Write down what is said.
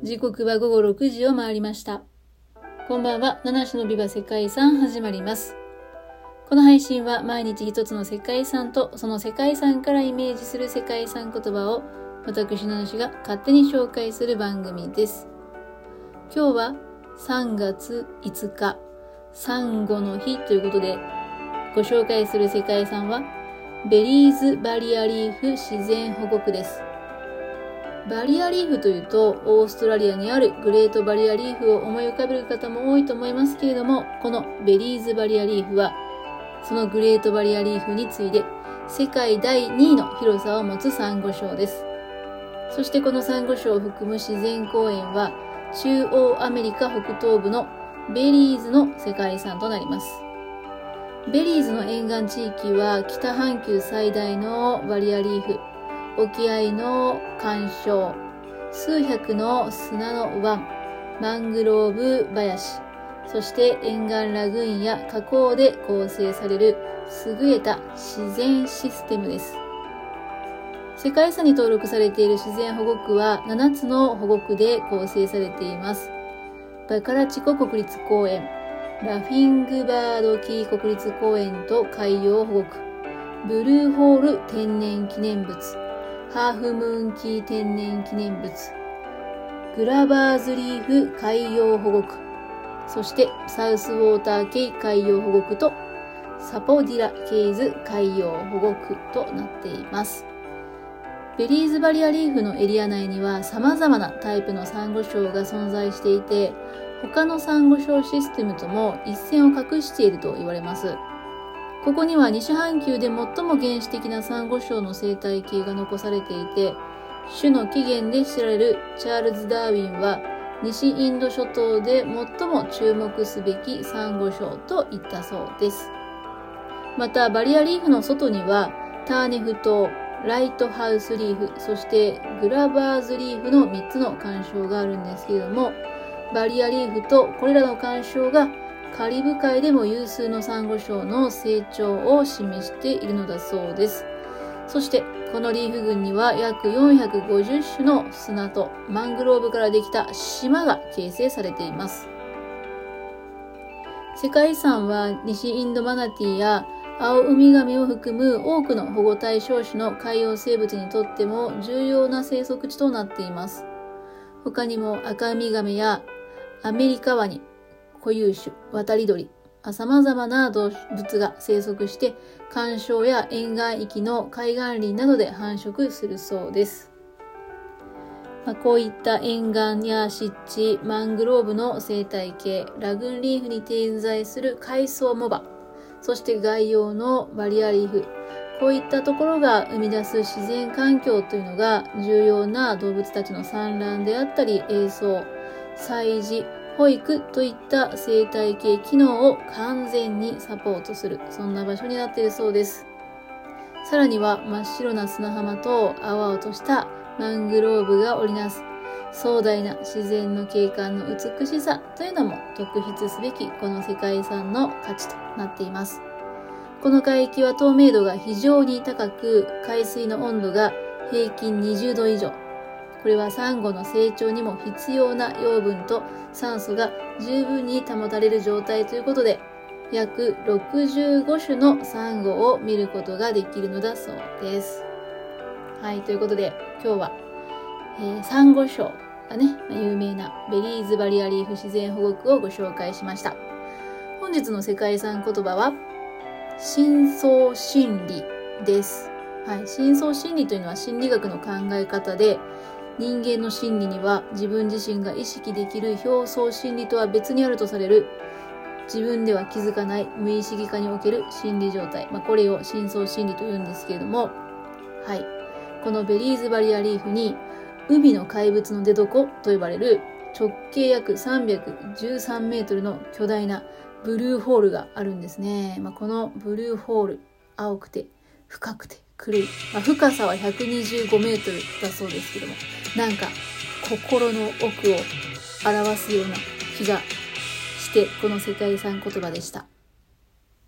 時刻は午後6時を回りました。こんばんは、七種のビバ世界遺産始まります。この配信は毎日一つの世界遺産とその世界遺産からイメージする世界遺産言葉を私七種が勝手に紹介する番組です。今日は3月5日、サンゴの日ということでご紹介する世界遺産はベリーズバリアリーフ自然保護区です。バリアリーフというと、オーストラリアにあるグレートバリアリーフを思い浮かべる方も多いと思いますけれども、このベリーズバリアリーフは、そのグレートバリアリーフに次いで、世界第2位の広さを持つサンゴ礁です。そしてこのサンゴ礁を含む自然公園は、中央アメリカ北東部のベリーズの世界遺産となります。ベリーズの沿岸地域は北半球最大のバリアリーフ、沖合の干渉、数百の砂の湾、マングローブ林、そして沿岸ラグーンや河口で構成される優れた自然システムです。世界遺産に登録されている自然保護区は7つの保護区で構成されています。バカラチコ国立公園、ラフィングバードキー国立公園と海洋保護区、ブルーホール天然記念物、ハーフムーンキー天然記念物、グラバーズリーフ海洋保護区、そしてサウスウォーター系海洋保護区とサポディラケイズ海洋保護区となっています。ベリーズバリアリーフのエリア内には様々なタイプのサンゴ礁が存在していて、他のサンゴ礁システムとも一線を画していると言われます。ここには西半球で最も原始的なサンゴ礁の生態系が残されていて、種の起源で知られるチャールズ・ダーウィンは、西インド諸島で最も注目すべきサンゴ礁と言ったそうです。また、バリアリーフの外には、ターネフ島、ライトハウスリーフ、そしてグラバーズリーフの3つの干渉があるんですけれども、バリアリーフとこれらの干渉がカリブ海でも有数のサンゴ礁の成長を示しているのだそうです。そして、このリーフ群には約450種の砂とマングローブからできた島が形成されています。世界遺産は西インドマナティーや青ウミガメを含む多くの保護対象種の海洋生物にとっても重要な生息地となっています。他にも赤ウミガメやアメリカワニ、固有種、渡り鳥、様々な動物が生息して、干渉や沿岸域の海岸林などで繁殖するそうです。まあ、こういった沿岸や湿地、マングローブの生態系、ラグーンリーフに点在する海藻モバ、そして外洋のバリアリーフ、こういったところが生み出す自然環境というのが重要な動物たちの産卵であったり、営巣、祭事、保育といった生態系機能を完全にサポートする、そんな場所になっているそうです。さらには真っ白な砂浜と青々としたマングローブが織りなす壮大な自然の景観の美しさというのも特筆すべきこの世界遺産の価値となっています。この海域は透明度が非常に高く、海水の温度が平均20度以上。これはサンゴの成長にも必要な養分と酸素が十分に保たれる状態ということで、約65種のサンゴを見ることができるのだそうです。はい、ということで今日は、えー、サンゴ礁がね、有名なベリーズバリアリーフ自然保護区をご紹介しました。本日の世界遺産言葉は、深層心理です。はい、深層心理というのは心理学の考え方で、人間の心理には自分自身が意識できる表層心理とは別にあるとされる自分では気づかない無意識化における心理状態。まあ、これを深層心理と言うんですけれども、はい。このベリーズバリアリーフに海の怪物の出床と呼ばれる直径約313メートルの巨大なブルーホールがあるんですね。まあ、このブルーホール、青くて深くて狂い。まあ、深さは125メートルだそうですけども、なんか心の奥を表すような気がして、この世界遺産言葉でした。